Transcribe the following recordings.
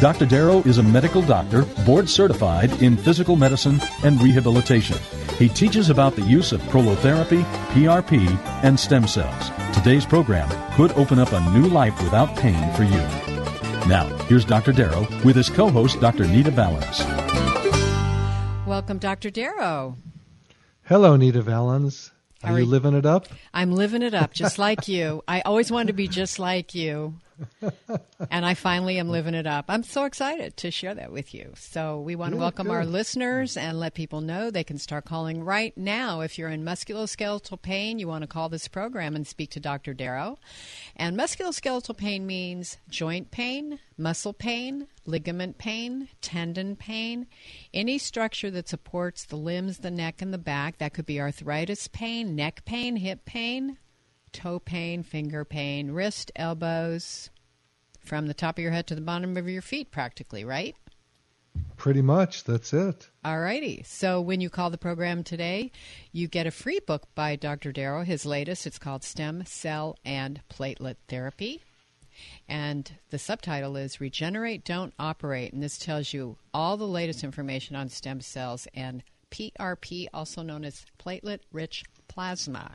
Dr. Darrow is a medical doctor, board certified in physical medicine and rehabilitation. He teaches about the use of prolotherapy, PRP, and stem cells. Today's program could open up a new life without pain for you. Now, here's Dr. Darrow with his co host, Dr. Nita Valens. Welcome, Dr. Darrow. Hello, Nita Valens. Are are you you? living it up? I'm living it up just like you. I always wanted to be just like you. And I finally am living it up. I'm so excited to share that with you. So, we want to Good, welcome our listeners and let people know they can start calling right now. If you're in musculoskeletal pain, you want to call this program and speak to Dr. Darrow. And musculoskeletal pain means joint pain, muscle pain, ligament pain, tendon pain, any structure that supports the limbs, the neck, and the back. That could be arthritis pain, neck pain, hip pain, toe pain, finger pain, wrist, elbows, from the top of your head to the bottom of your feet, practically, right? Pretty much. That's it. All righty. So when you call the program today, you get a free book by Dr. Darrow, his latest. It's called Stem Cell and Platelet Therapy. And the subtitle is Regenerate, Don't Operate. And this tells you all the latest information on stem cells and PRP, also known as platelet rich plasma.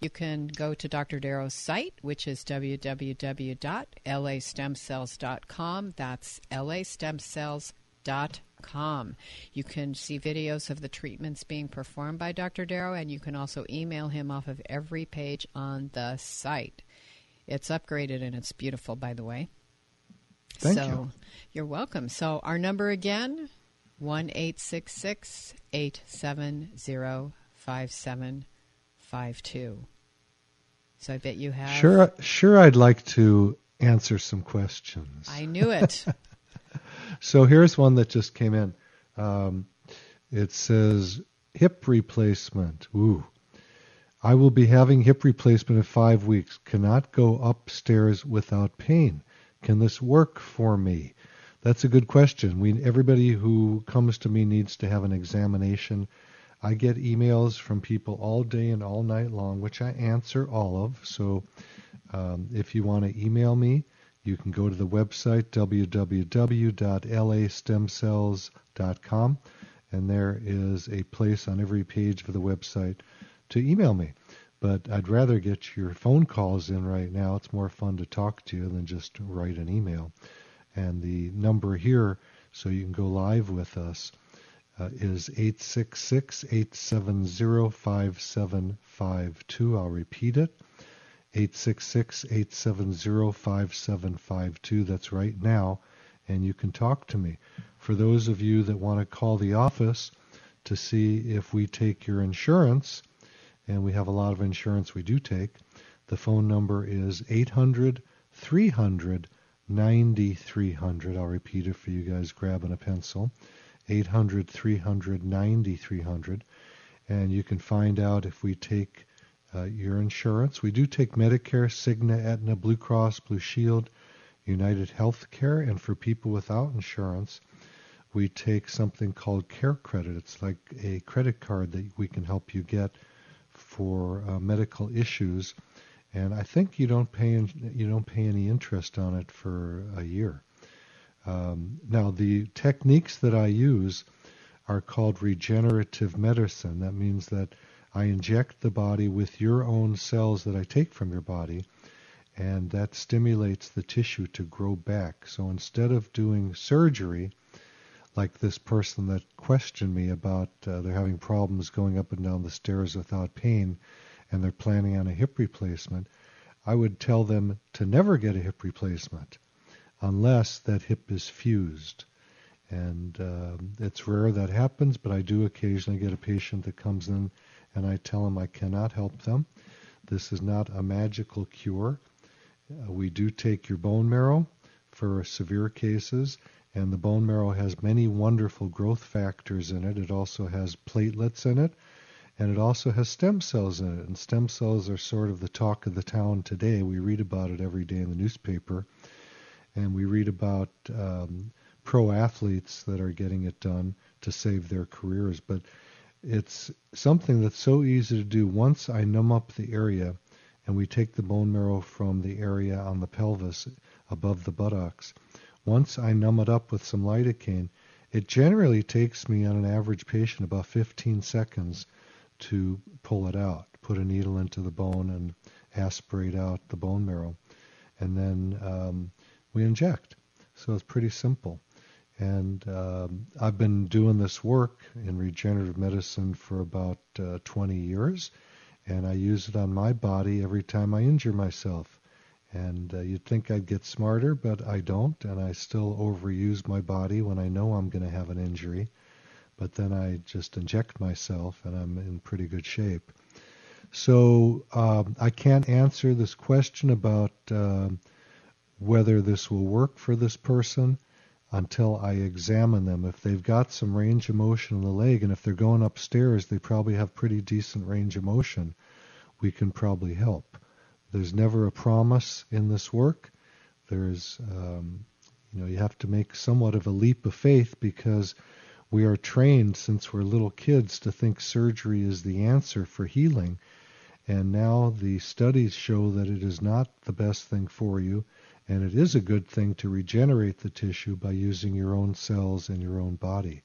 You can go to Dr. Darrow's site, which is www.lastemcells.com. That's lastemcells.com. You can see videos of the treatments being performed by Dr. Darrow, and you can also email him off of every page on the site. It's upgraded and it's beautiful, by the way. Thank so, you. You're welcome. So our number again, one eight six six eight seven zero five seven five two. So I bet you have. Sure, sure. I'd like to answer some questions. I knew it. So here's one that just came in. Um, it says hip replacement. Ooh. I will be having hip replacement in five weeks. Cannot go upstairs without pain. Can this work for me? That's a good question. We everybody who comes to me needs to have an examination. I get emails from people all day and all night long, which I answer all of. So um, if you want to email me, you can go to the website www.lastemcells.com, and there is a place on every page of the website to email me. But I'd rather get your phone calls in right now. It's more fun to talk to you than just write an email. And the number here, so you can go live with us, uh, is 866 870 5752. I'll repeat it 866 870 5752. That's right now. And you can talk to me. For those of you that want to call the office to see if we take your insurance, and we have a lot of insurance we do take, the phone number is 800 300 9300. I'll repeat it for you guys grabbing a pencil. 800 300 9300. And you can find out if we take uh, your insurance. We do take Medicare, Cigna, Aetna, Blue Cross, Blue Shield, United Healthcare, and for people without insurance, we take something called Care Credit. It's like a credit card that we can help you get for uh, medical issues, and I think you don't pay in, you don't pay any interest on it for a year. Um, now the techniques that I use are called regenerative medicine. That means that I inject the body with your own cells that I take from your body, and that stimulates the tissue to grow back. So instead of doing surgery, like this person that questioned me about uh, they're having problems going up and down the stairs without pain, and they're planning on a hip replacement, I would tell them to never get a hip replacement unless that hip is fused. And uh, it's rare that happens, but I do occasionally get a patient that comes in and I tell them I cannot help them. This is not a magical cure. Uh, we do take your bone marrow for severe cases, and the bone marrow has many wonderful growth factors in it. It also has platelets in it, and it also has stem cells in it. And stem cells are sort of the talk of the town today. We read about it every day in the newspaper, and we read about um, pro athletes that are getting it done to save their careers. But it's something that's so easy to do. Once I numb up the area, and we take the bone marrow from the area on the pelvis above the buttocks. Once I numb it up with some lidocaine, it generally takes me on an average patient about 15 seconds to pull it out, put a needle into the bone and aspirate out the bone marrow. And then um, we inject. So it's pretty simple. And um, I've been doing this work in regenerative medicine for about uh, 20 years, and I use it on my body every time I injure myself. And uh, you'd think I'd get smarter, but I don't, and I still overuse my body when I know I'm going to have an injury. But then I just inject myself, and I'm in pretty good shape. So um, I can't answer this question about uh, whether this will work for this person until I examine them. If they've got some range of motion in the leg, and if they're going upstairs, they probably have pretty decent range of motion. We can probably help. There's never a promise in this work. There's, um, you know, you have to make somewhat of a leap of faith because we are trained since we're little kids to think surgery is the answer for healing. And now the studies show that it is not the best thing for you, and it is a good thing to regenerate the tissue by using your own cells in your own body.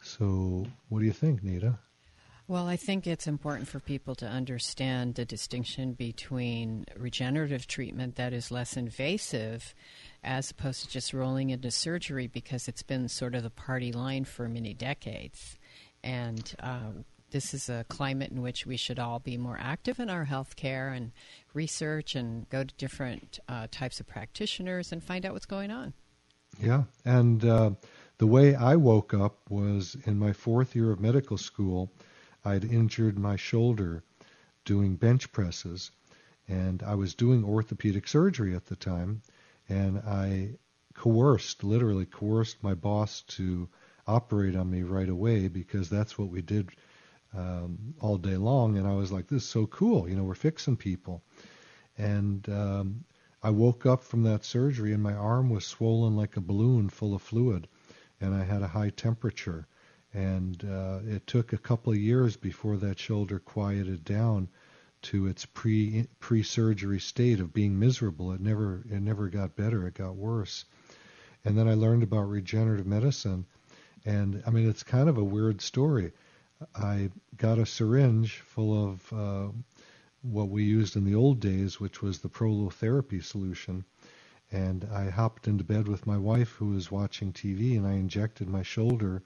So, what do you think, Nita? Well, I think it's important for people to understand the distinction between regenerative treatment that is less invasive as opposed to just rolling into surgery because it's been sort of the party line for many decades. And um, this is a climate in which we should all be more active in our health care and research and go to different uh, types of practitioners and find out what's going on. Yeah. And uh, the way I woke up was in my fourth year of medical school I'd injured my shoulder doing bench presses, and I was doing orthopedic surgery at the time, and I coerced, literally coerced my boss to operate on me right away because that's what we did um, all day long. And I was like, this is so cool. You know, we're fixing people. And um, I woke up from that surgery and my arm was swollen like a balloon full of fluid, and I had a high temperature. And uh, it took a couple of years before that shoulder quieted down to its pre pre surgery state of being miserable. It never it never got better. It got worse. And then I learned about regenerative medicine, and I mean it's kind of a weird story. I got a syringe full of uh, what we used in the old days, which was the prolotherapy solution. And I hopped into bed with my wife, who was watching TV, and I injected my shoulder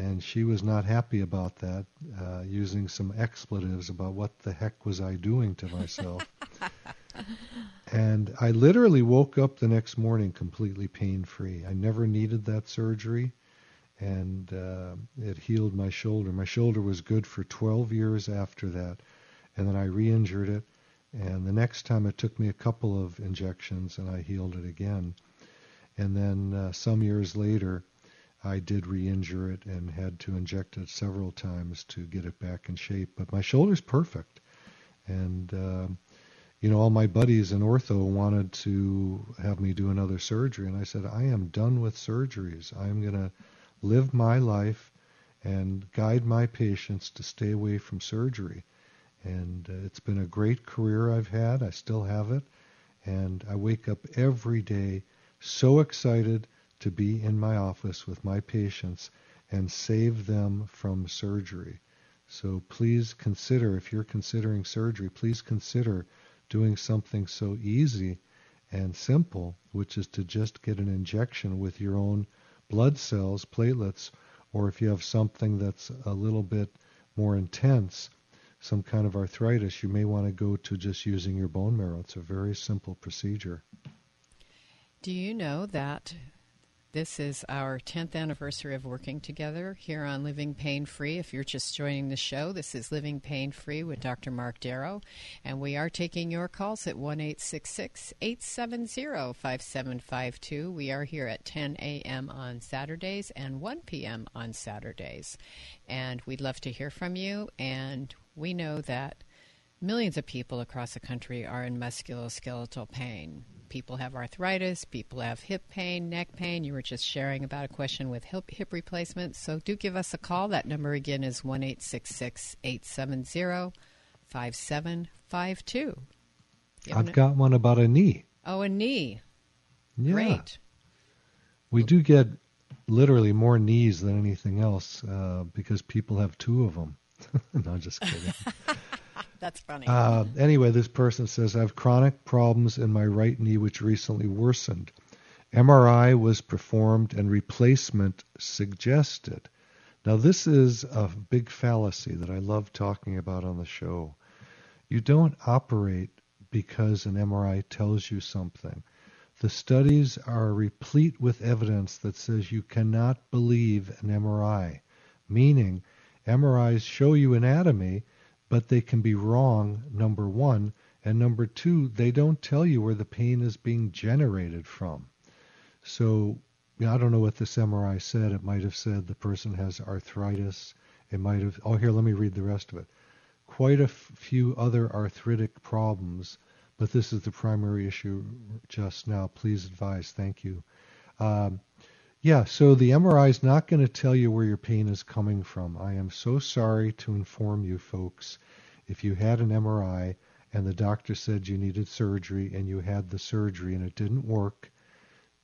and she was not happy about that, uh, using some expletives about what the heck was I doing to myself. and I literally woke up the next morning completely pain free. I never needed that surgery, and uh, it healed my shoulder. My shoulder was good for 12 years after that, and then I re injured it. And the next time it took me a couple of injections, and I healed it again. And then uh, some years later, I did re-injure it and had to inject it several times to get it back in shape. But my shoulder's perfect, and uh, you know all my buddies in ortho wanted to have me do another surgery, and I said I am done with surgeries. I am going to live my life and guide my patients to stay away from surgery. And uh, it's been a great career I've had. I still have it, and I wake up every day so excited to be in my office with my patients and save them from surgery. So please consider, if you're considering surgery, please consider doing something so easy and simple, which is to just get an injection with your own blood cells, platelets, or if you have something that's a little bit more intense, some kind of arthritis, you may want to go to just using your bone marrow. It's a very simple procedure. Do you know that this is our 10th anniversary of working together here on Living Pain Free. If you're just joining the show, this is Living Pain Free with Dr. Mark Darrow, and we are taking your calls at 1 870 5752. We are here at 10 a.m. on Saturdays and 1 p.m. on Saturdays. And we'd love to hear from you, and we know that millions of people across the country are in musculoskeletal pain people have arthritis, people have hip pain, neck pain. You were just sharing about a question with hip, hip replacement. So do give us a call. That number again is 1 870 5752. I've got one about a knee. Oh, a knee. Yeah. Great. We do get literally more knees than anything else uh, because people have two of them. no, just kidding. That's funny. Uh, anyway, this person says, I have chronic problems in my right knee which recently worsened. MRI was performed and replacement suggested. Now, this is a big fallacy that I love talking about on the show. You don't operate because an MRI tells you something. The studies are replete with evidence that says you cannot believe an MRI, meaning MRIs show you anatomy but they can be wrong, number one. And number two, they don't tell you where the pain is being generated from. So, I don't know what this MRI said. It might have said the person has arthritis. It might have, oh, here, let me read the rest of it. Quite a f- few other arthritic problems, but this is the primary issue just now. Please advise. Thank you. Um, yeah, so the MRI is not going to tell you where your pain is coming from. I am so sorry to inform you folks. If you had an MRI and the doctor said you needed surgery and you had the surgery and it didn't work,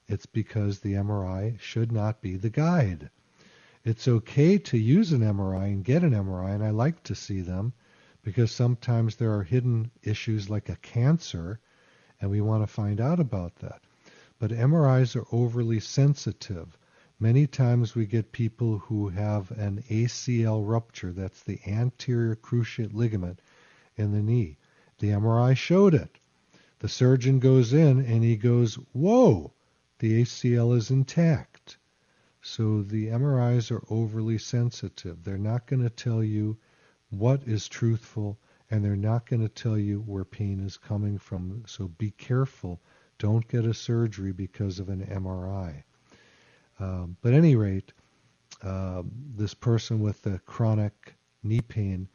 it's because the MRI should not be the guide. It's okay to use an MRI and get an MRI, and I like to see them because sometimes there are hidden issues like a cancer, and we want to find out about that but MRIs are overly sensitive. Many times we get people who have an ACL rupture, that's the anterior cruciate ligament in the knee. The MRI showed it. The surgeon goes in and he goes, Whoa, the ACL is intact. So the MRIs are overly sensitive. They're not going to tell you what is truthful and they're not going to tell you where pain is coming from. So be careful don't get a surgery because of an MRI. Um, but any rate, uh, this person with the chronic knee pain,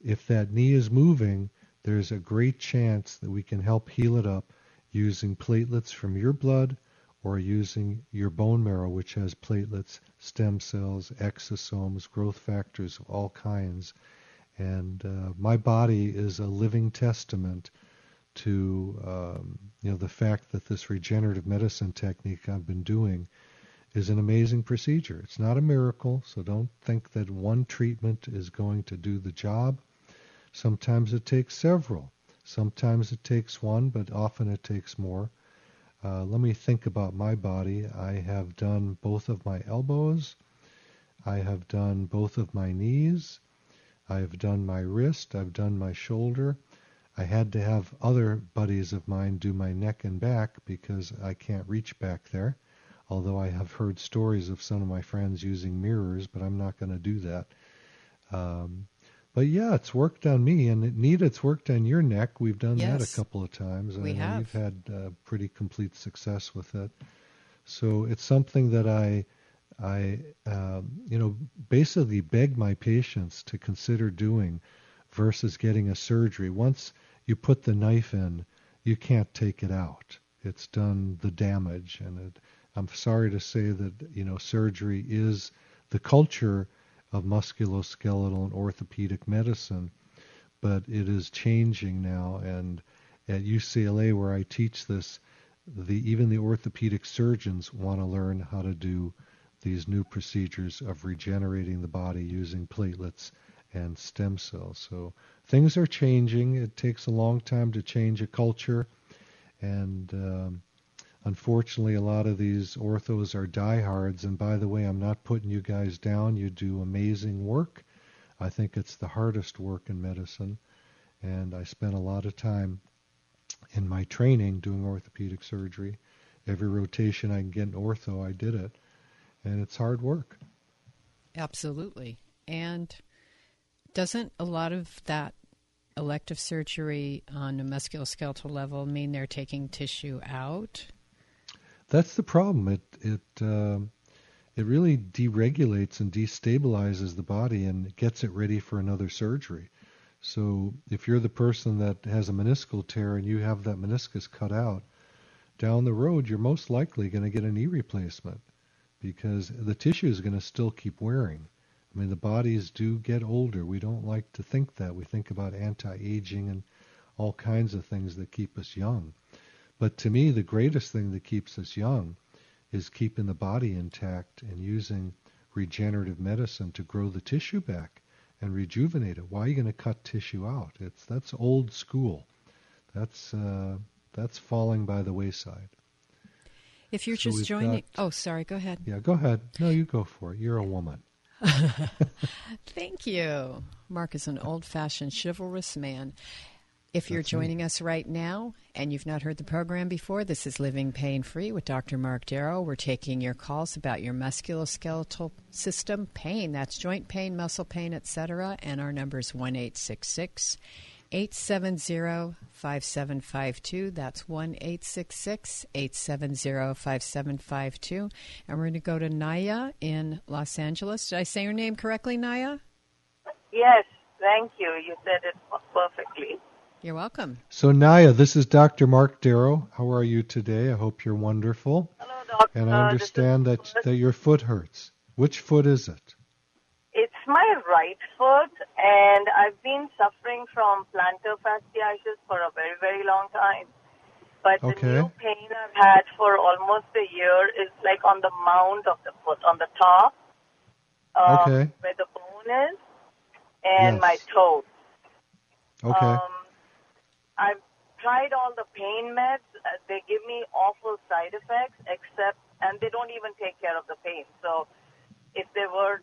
if that knee is moving, there's a great chance that we can help heal it up using platelets from your blood or using your bone marrow, which has platelets, stem cells, exosomes, growth factors of all kinds. And uh, my body is a living testament to um, you know the fact that this regenerative medicine technique I've been doing is an amazing procedure. It's not a miracle, so don't think that one treatment is going to do the job. Sometimes it takes several. Sometimes it takes one, but often it takes more. Uh, let me think about my body. I have done both of my elbows. I have done both of my knees. I have done my wrist. I've done my shoulder. I had to have other buddies of mine do my neck and back because I can't reach back there. Although I have heard stories of some of my friends using mirrors, but I'm not going to do that. Um, but yeah, it's worked on me, and it, Nita, it's worked on your neck. We've done yes, that a couple of times, and we have. you've had uh, pretty complete success with it. So it's something that I, I, um, you know, basically beg my patients to consider doing versus getting a surgery. Once you put the knife in, you can't take it out. It's done the damage, and it, I'm sorry to say that you know surgery is the culture of musculoskeletal and orthopedic medicine, but it is changing now. And at UCLA, where I teach this, the even the orthopedic surgeons want to learn how to do these new procedures of regenerating the body using platelets and stem cells. So things are changing. It takes a long time to change a culture, and um, unfortunately, a lot of these orthos are diehards. And by the way, I'm not putting you guys down. You do amazing work. I think it's the hardest work in medicine, and I spent a lot of time in my training doing orthopedic surgery. Every rotation I can get in ortho, I did it, and it's hard work. Absolutely. And doesn't a lot of that elective surgery on a musculoskeletal level mean they're taking tissue out? That's the problem. It it uh, it really deregulates and destabilizes the body and gets it ready for another surgery. So if you're the person that has a meniscal tear and you have that meniscus cut out, down the road you're most likely going to get a knee replacement because the tissue is going to still keep wearing. I mean, the bodies do get older. We don't like to think that. We think about anti-aging and all kinds of things that keep us young. But to me, the greatest thing that keeps us young is keeping the body intact and using regenerative medicine to grow the tissue back and rejuvenate it. Why are you going to cut tissue out? It's that's old school. That's uh, that's falling by the wayside. If you're so just joining, got, oh, sorry, go ahead. Yeah, go ahead. No, you go for it. You're a woman. Thank you. Mark is an old fashioned chivalrous man. If you're That's joining me. us right now and you've not heard the program before, this is Living Pain Free with Dr. Mark Darrow. We're taking your calls about your musculoskeletal system pain. That's joint pain, muscle pain, etc. And our number is 1 870 5752. That's 1 870 5752. And we're going to go to Naya in Los Angeles. Did I say your name correctly, Naya? Yes, thank you. You said it perfectly. You're welcome. So, Naya, this is Dr. Mark Darrow. How are you today? I hope you're wonderful. Hello, doctor. And I understand that, that your foot hurts. Which foot is it? My right foot, and I've been suffering from plantar fasciitis for a very, very long time. But okay. the new pain I've had for almost a year is like on the mound of the foot, on the top, um, okay. where the bone is, and yes. my toes. Okay. Um, I've tried all the pain meds. Uh, they give me awful side effects, except, and they don't even take care of the pain. So if they were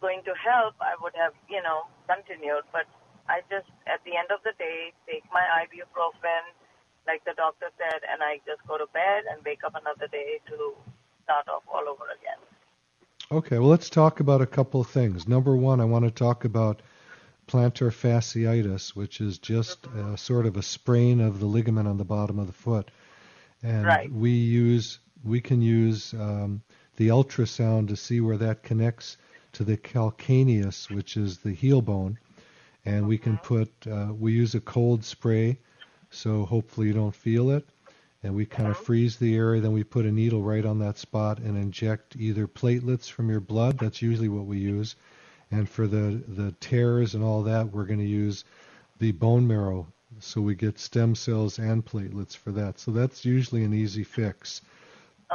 going to help, I would have, you know, continued. But I just, at the end of the day, take my ibuprofen, like the doctor said, and I just go to bed and wake up another day to start off all over again. Okay, well, let's talk about a couple of things. Number one, I want to talk about plantar fasciitis, which is just mm-hmm. a, sort of a sprain of the ligament on the bottom of the foot. And right. we use, we can use um, the ultrasound to see where that connects to the calcaneus, which is the heel bone, and we can put uh, we use a cold spray, so hopefully you don't feel it, and we kind of freeze the area. Then we put a needle right on that spot and inject either platelets from your blood. That's usually what we use, and for the the tears and all that, we're going to use the bone marrow. So we get stem cells and platelets for that. So that's usually an easy fix.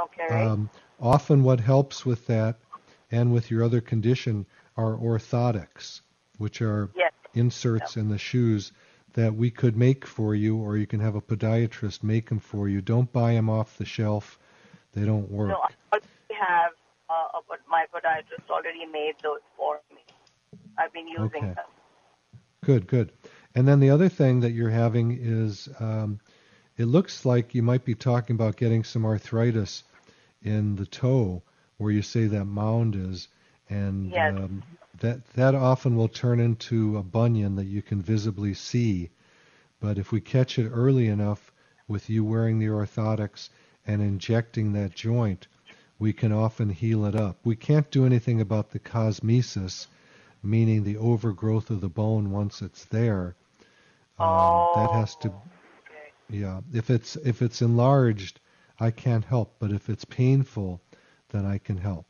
Okay. Um, often, what helps with that and with your other condition are orthotics, which are yes. inserts in the shoes that we could make for you, or you can have a podiatrist make them for you. Don't buy them off the shelf; they don't work. No, I have uh, my podiatrist already made those for me. I've been using okay. them. Good, good. And then the other thing that you're having is um, it looks like you might be talking about getting some arthritis in the toe where you say that mound is, and yes. um, that that often will turn into a bunion that you can visibly see. But if we catch it early enough with you wearing the orthotics and injecting that joint, we can often heal it up. We can't do anything about the cosmesis, meaning the overgrowth of the bone once it's there. Um, oh. That has to, yeah. If it's if it's enlarged, I can't help. But if it's painful, then I can help.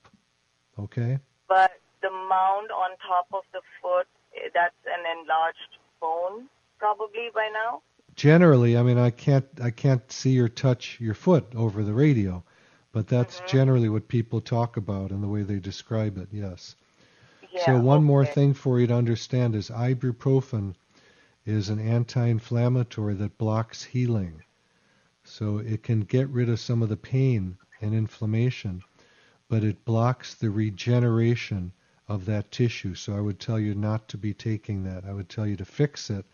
Okay? But the mound on top of the foot, eh, that's an enlarged bone probably by now? Generally, I mean I can't I can't see or touch your foot over the radio, but that's mm-hmm. generally what people talk about and the way they describe it. Yes. Yeah, so one okay. more thing for you to understand is ibuprofen is an anti-inflammatory that blocks healing. So it can get rid of some of the pain and inflammation but it blocks the regeneration of that tissue. So I would tell you not to be taking that. I would tell you to fix it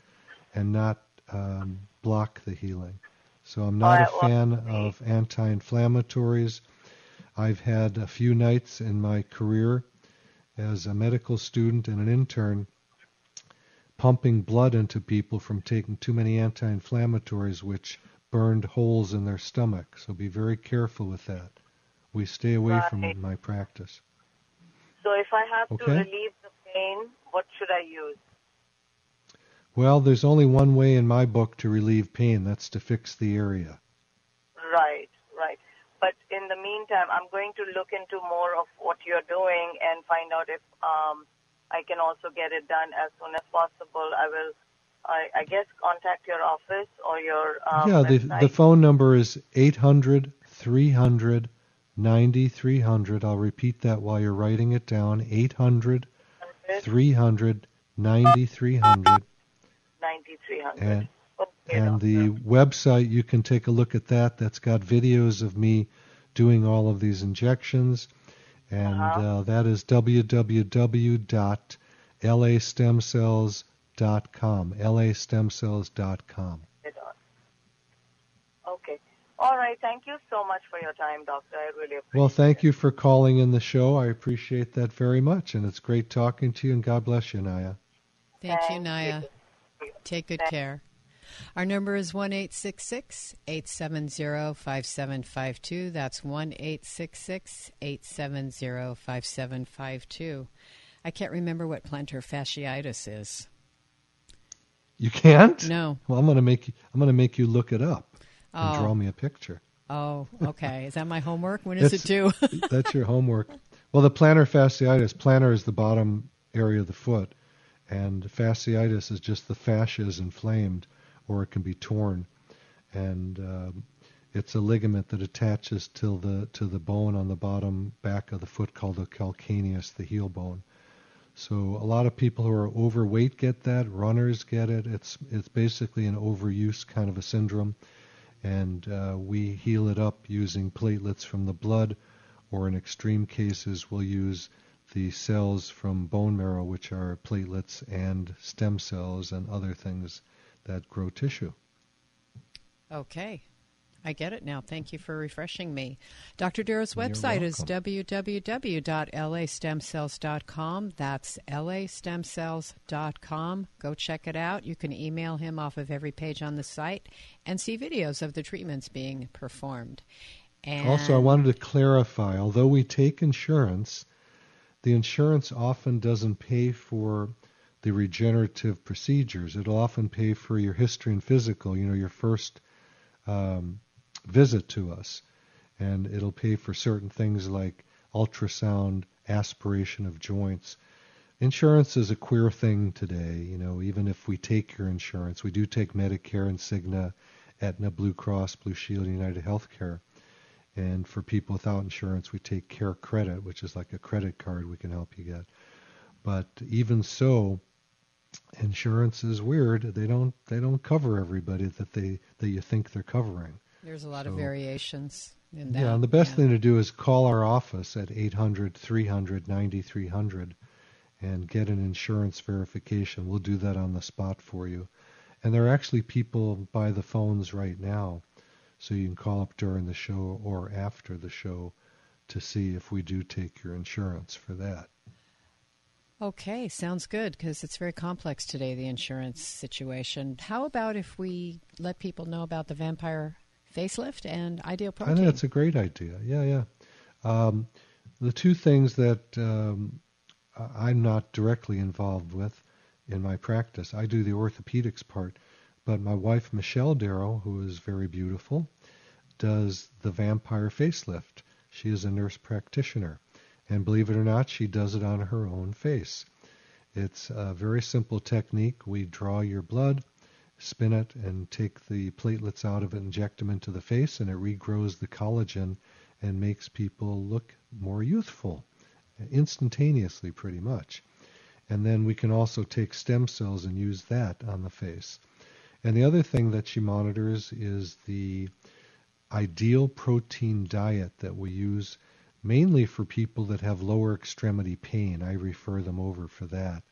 and not um, block the healing. So I'm not a well, fan of anti-inflammatories. I've had a few nights in my career as a medical student and an intern pumping blood into people from taking too many anti-inflammatories which burned holes in their stomach. So be very careful with that. We stay away from it in my practice. So if I have to relieve the pain, what should I use? Well, there's only one way in my book to relieve pain. That's to fix the area. Right, right. But in the meantime, I'm going to look into more of what you're doing and find out if um, I can also get it done as soon as possible. I will, I, I guess, contact your office or your um, yeah, the website. the phone number is 800 300 9300. I'll repeat that while you're writing it down. 800 300 9300. 9300. And Okay, and doctor. the website you can take a look at that. That's got videos of me doing all of these injections, and Uh-huh. uh, that is www.lastemcells.com. lastemcells.com. Okay. All right. Thank you so much for your time, doctor. I really appreciate Well, thank it. you for calling in the show. I appreciate that very much, and it's great talking to you. And God bless you, Naya. Thank you, Naya. you. Take good Thank- care. Our number is 1 870 5752. That's 1 870 5752. I can't remember what plantar fasciitis is. You can't? No. Well, I'm gonna make you. I'm gonna make you look it up and Oh. draw me a picture. Oh, okay. Is that my homework? When is it due? That's your homework. Well, the plantar fasciitis. Plantar is the bottom area of the foot, and fasciitis is just the fascia is inflamed, or it can be torn, and um, it's a ligament that attaches to the to the bone on the bottom back of the foot called the calcaneus, the heel bone. So a lot of people who are overweight get that. Runners get it. It's it's basically an overuse kind of a syndrome, and uh, we heal it up using platelets from the blood, or in extreme cases we'll use the cells from bone marrow, which are platelets and stem cells and other things that grow tissue. Okay. I get it now. Thank you for refreshing me. Dr. Darrow's website is www.lastemcells.com. That's lastemcells.com. Go check it out. You can email him off of every page on the site and see videos of the treatments being performed. And Also, I wanted to clarify although we take insurance, the insurance often doesn't pay for the regenerative procedures. It'll often pay for your history and physical, you know, your first um, visit to us. And it'll pay for certain things like ultrasound, aspiration of joints. Insurance is a queer thing today, you know, even if we take your insurance. We do take Medicare and Cigna, Aetna, Blue Cross, Blue Shield, United Healthcare. And for people without insurance, we take Care Credit, which is like a credit card we can help you get. But even so, insurance is weird. They don't they don't cover everybody that they that you think they're covering. There's a lot of variations in that. Yeah, and the best yeah. thing to do is call our office at 800 300 9300 and get an insurance verification. We'll do that on the spot for you. And there are actually people by the phones right now, so you can call up during the show or after the show to see if we do take your insurance for that. Okay, sounds good because it's very complex today, the insurance situation. How about if we let people know about the vampire facelift and ideal process. I protein? think that's a great idea. Yeah, yeah. Um, the two things that um, I'm not directly involved with in my practice, I do the orthopedics part, but my wife Michelle Darrow, who is very beautiful, does the vampire facelift. She is a nurse practitioner, and believe it or not, she does it on her own face. It's a very simple technique. We draw your blood, spin it, and take the platelets out of it, inject them into the face, and it regrows the collagen and makes people look more youthful instantaneously, pretty much. And then we can also take stem cells and use that on the face. And the other thing that she monitors is the ideal protein diet that we use mainly for people that have lower extremity pain. I refer them over for that.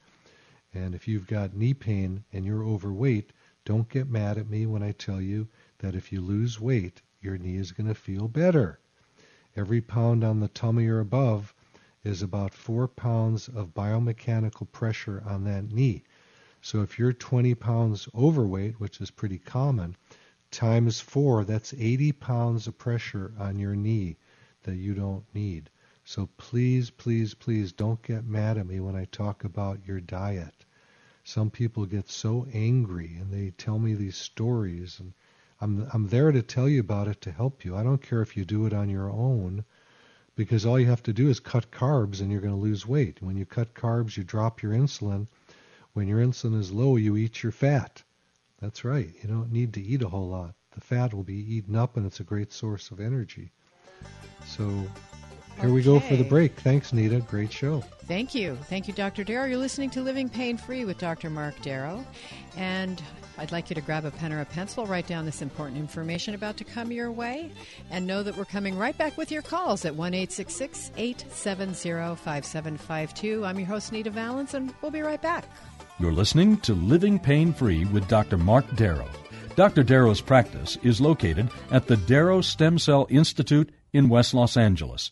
And if you've got knee pain and you're overweight, don't get mad at me when I tell you that if you lose weight, your knee is going to feel better. Every pound on the tummy or above is about four pounds of biomechanical pressure on that knee. So if you're 20 pounds overweight, which is pretty common, times four, that's 80 pounds of pressure on your knee that you don't need. So please, please, please don't get mad at me when I talk about your diet. Some people get so angry and they tell me these stories and I'm I'm there to tell you about it to help you. I don't care if you do it on your own because all you have to do is cut carbs and you're going to lose weight. When you cut carbs, you drop your insulin. When your insulin is low, you eat your fat. That's right. You don't need to eat a whole lot. The fat will be eaten up and it's a great source of energy. So here we go for the break. Thanks, Nita. Great show. Thank you. Thank you, Dr. Darrow. You're listening to Living Pain Free with Dr. Mark Darrow. And I'd like you to grab a pen or a pencil, write down this important information about to come your way, and know that we're coming right back with your calls at 1 870 5752. I'm your host, Nita Valens, and we'll be right back. You're listening to Living Pain Free with Dr. Mark Darrow. Dr. Darrow's practice is located at the Darrow Stem Cell Institute in West Los Angeles.